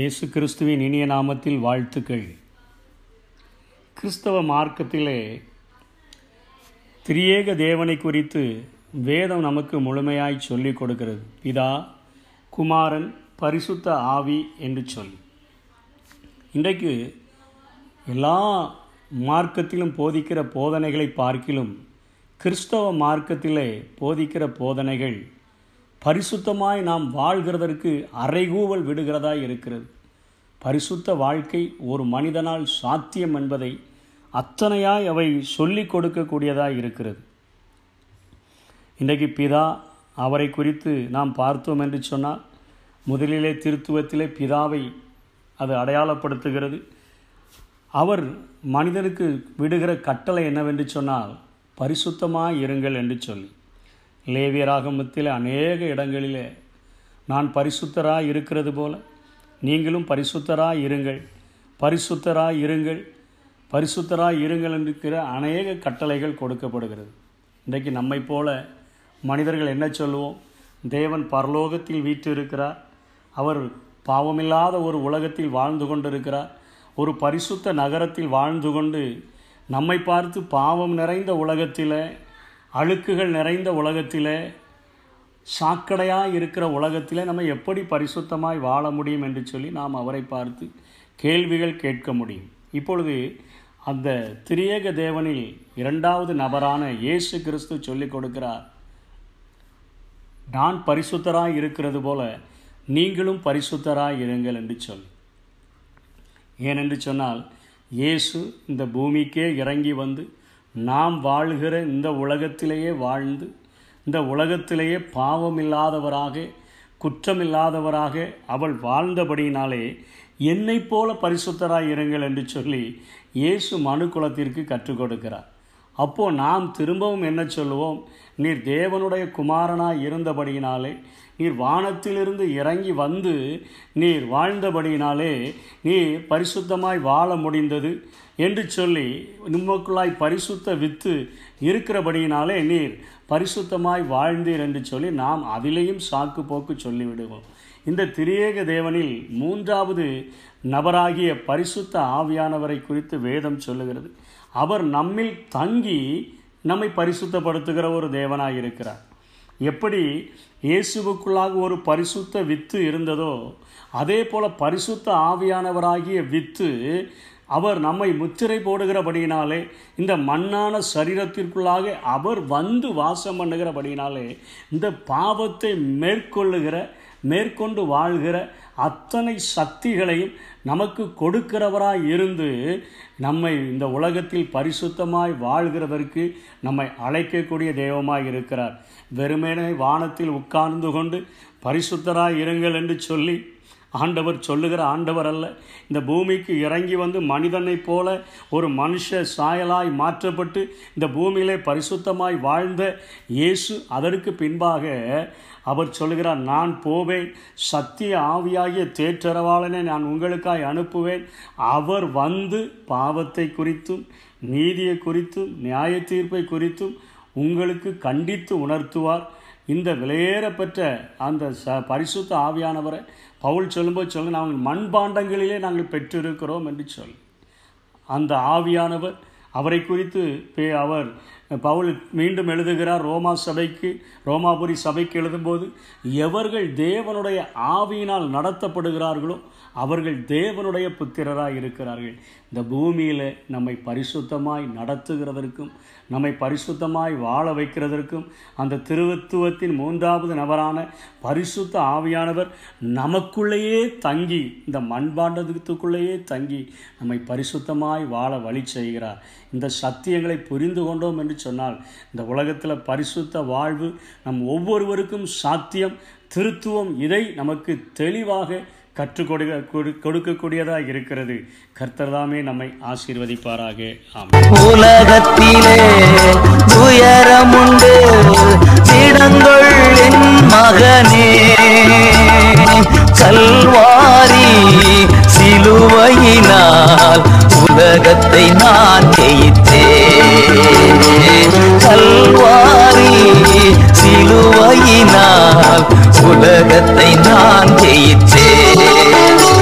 இயேசு கிறிஸ்துவின் இனிய நாமத்தில் வாழ்த்துக்கள். கிறிஸ்தவ மார்க்கத்திலே திரியேக தேவனை குறித்து வேதம் நமக்கு முழுமையாய் சொல்லிக் கொடுக்கிறது. பிதா குமாரன் பரிசுத்த ஆவி என்று சொல்லி இன்றைக்கு எல்லா மார்க்கத்திலும் போதிக்கிற போதனைகளை பார்க்கிலும் கிறிஸ்தவ மார்க்கத்திலே போதிக்கிற போதனைகள் பரிசுத்தமாய் நாம் வாழ்கிறதற்கு அறைகூவல் விடுகிறதா இருக்கிறது. பரிசுத்த வாழ்க்கை ஒரு மனிதனால் சாத்தியம் என்பதை அத்தனையாய் அவை சொல்லிக் கொடுக்கக்கூடியதாக இருக்கிறது. இன்றைக்கு பிதா அவரை குறித்து நாம் பார்த்தோம் என்று சொன்னால் முதலிலே திருத்துவத்திலே பிதாவை அது அடையாளப்படுத்துகிறது. அவர் மனிதனுக்கு விடுகிற கட்டளை என்னவென்று சொன்னால் பரிசுத்தமாக இருங்கள் என்று சொல்லி. லேவியராகமத்தில் அநேக இடங்களிலே நான் பரிசுத்தராக இருக்கிறது போல நீங்களும் பரிசுத்தராக இருங்கள். பரிசுத்தராக இருங்கள். பரிசுத்தராக இருங்கள் என்கிற அநேக கட்டளைகள் கொடுக்கப்படுகிறது. இன்றைக்கு நம்மை போல மனிதர்கள் என்ன சொல்லுவோம்? தேவன் பரலோகத்தில் வீற்றிருக்கிறார். அவர் பாவமில்லாத ஒரு உலகத்தில் வாழ்ந்து கொண்டிருக்கிறார். ஒரு பரிசுத்த நகரத்தில் வாழ்ந்து கொண்டு நம்மை பார்த்து பாவம் நிறைந்த உலகத்தில் அழுக்குகள் நிறைந்த உலகத்தில் சாக்கடையாக இருக்கிற உலகத்தில் நம்ம எப்படி பரிசுத்தமாய் வாழ முடியும் என்று சொல்லி நாம் அவரை பார்த்து கேள்விகள் கேட்க முடியும். இப்பொழுது அந்த திரியேக தேவனில் இரண்டாவது நபரான இயேசு கிறிஸ்து சொல்லிக் கொடுக்கிறார். நான் பரிசுத்தராய் இருக்கிறது போல நீங்களும் பரிசுத்தராக இருங்கள் என்று சொல்லி. ஏனென்று சொன்னால் இயேசு இந்த பூமிக்கே இறங்கி வந்து நாம் வாழ்கிற இந்த உலகத்திலேயே வாழ்ந்து இந்த உலகத்திலேயே பாவமில்லாதவராக குற்றமில்லாதவராக அவள் வாழ்ந்தபடியினாலே என்னை போல பரிசுத்தராய் இருங்கள் என்று சொல்லி இயேசு மனு குலத்திற்கு கற்றுக் கொடுக்கிறார் அப்போது நாம் திரும்பவும் என்ன சொல்லுவோம்? நீர் தேவனுடைய குமாரனாய் இருந்தபடியினாலே நீர் வானத்திலிருந்து இறங்கி வந்து நீர் வாழ்ந்தபடியினாலே நீர் பரிசுத்தமாய் வாழ முடிந்தது என்று சொல்லி நிம்மக்குள்ளாய் பரிசுத்த வித்து இருக்கிறபடியினாலே நீர் பரிசுத்தமாய் வாழ்ந்தீர் என்று சொல்லி நாம் அதிலேயும் சாக்கு போக்கு சொல்லிவிடுவோம். இந்த திரியேக தேவனில் மூன்றாவது நபராகிய பரிசுத்த ஆவியானவரை குறித்து வேதம் சொல்லுகிறது. அவர் நம்மில் தங்கி நம்மை பரிசுத்தப்படுத்துகிற ஒரு தேவனாக இருக்கிறார். எப்படி இயேசுவுக்குள்ளாக ஒரு பரிசுத்த வித்து இருந்ததோ அதே போல் பரிசுத்த ஆவியானவராகிய வித்து அவர் நம்மை முத்திரை போடுகிறபடியினாலே இந்த மண்ணான சரீரத்திற்குள்ளாக அவர் வந்து வாசம் பண்ணுகிறபடியினாலே இந்த பாவத்தை மேற்கொள்ளுகிற மேற்கொண்டு வாழ்கிற அத்தனை சக்திகளையும் நமக்கு கொடுக்கிறவராய் இருந்து நம்மை இந்த உலகத்தில் பரிசுத்தமாய் வாழ்கிறதற்கு நம்மை அழைக்கக்கூடிய தெய்வமாய் இருக்கிறார். வெறுமனே வானத்தில் உட்கார்ந்து கொண்டு பரிசுத்தராய் இருங்கள் என்று சொல்லி ஆண்டவர் சொல்லுகிற ஆண்டவர் அல்ல. இந்த பூமிக்கு இறங்கி வந்து மனிதனைப் போல ஒரு மனுஷ சாயலாய் மாற்றப்பட்டு இந்த பூமியிலே பரிசுத்தமாய் வாழ்ந்த இயேசு அதற்கு பின்பாக அவர் சொல்கிறார் நான் போவேன் சத்திய ஆவியாகிய தேற்றரவாளனை நான் உங்களுக்காய் அனுப்புவேன். அவர் வந்து பாவத்தை குறித்தும் நீதியை குறித்தும் நியாய தீர்ப்பை குறித்தும் உங்களுக்கு கண்டித்து உணர்த்துவார். இந்த விலையேறப்பெற்ற அந்த ச பரிசுத்த ஆவியானவரை பவுல் சொல்லும்போது சொல்லுங்கள் நாங்கள் மண்பாண்டங்களிலே நாங்கள் பெற்றிருக்கிறோம் என்று சொல். அந்த ஆவியானவர் அவரை குறித்து அவர் பவுல் மீண்டும் எழுதுகிறார் ரோமா சபைக்கு ரோமாபுரி சபைக்கு எழுதும்போது எவர்கள் தேவனுடைய ஆவியினால் நடத்தப்படுகிறார்களோ அவர்கள் தேவனுடைய புத்திரராக இருக்கிறார்கள். இந்த பூமியில் நம்மை பரிசுத்தமாய் நடத்துகிறதற்கும் நம்மை பரிசுத்தமாய் வாழ வைக்கிறதற்கும் அந்த திருவத்துவத்தின் மூன்றாவது நபரான பரிசுத்த ஆவியானவர் நமக்குள்ளேயே தங்கி இந்த மண்பாண்டத்துக்குள்ளேயே தங்கி நம்மை பரிசுத்தமாய் வாழ வழி செய்கிறார். இந்த சத்தியங்களை புரிந்து கொண்டோம் என்று சொன்னால் இந்த உலகத்தில் பரிசுத்த வாழ்வு நம் ஒவ்வொருவருக்கும் சாத்தியம் திருத்துவம் இதை நமக்கு தெளிவாக கற்றுக் கொடுக்க கொடுக்கக்கூடியதாக இருக்கிறது. கர்த்தர்தாமே நம்மை ஆசீர்வதிப்பாராக. உலகத்திலே துயரமுண்டு மகனே கல்வாரி சிலுவையினால் உலகத்தை நான்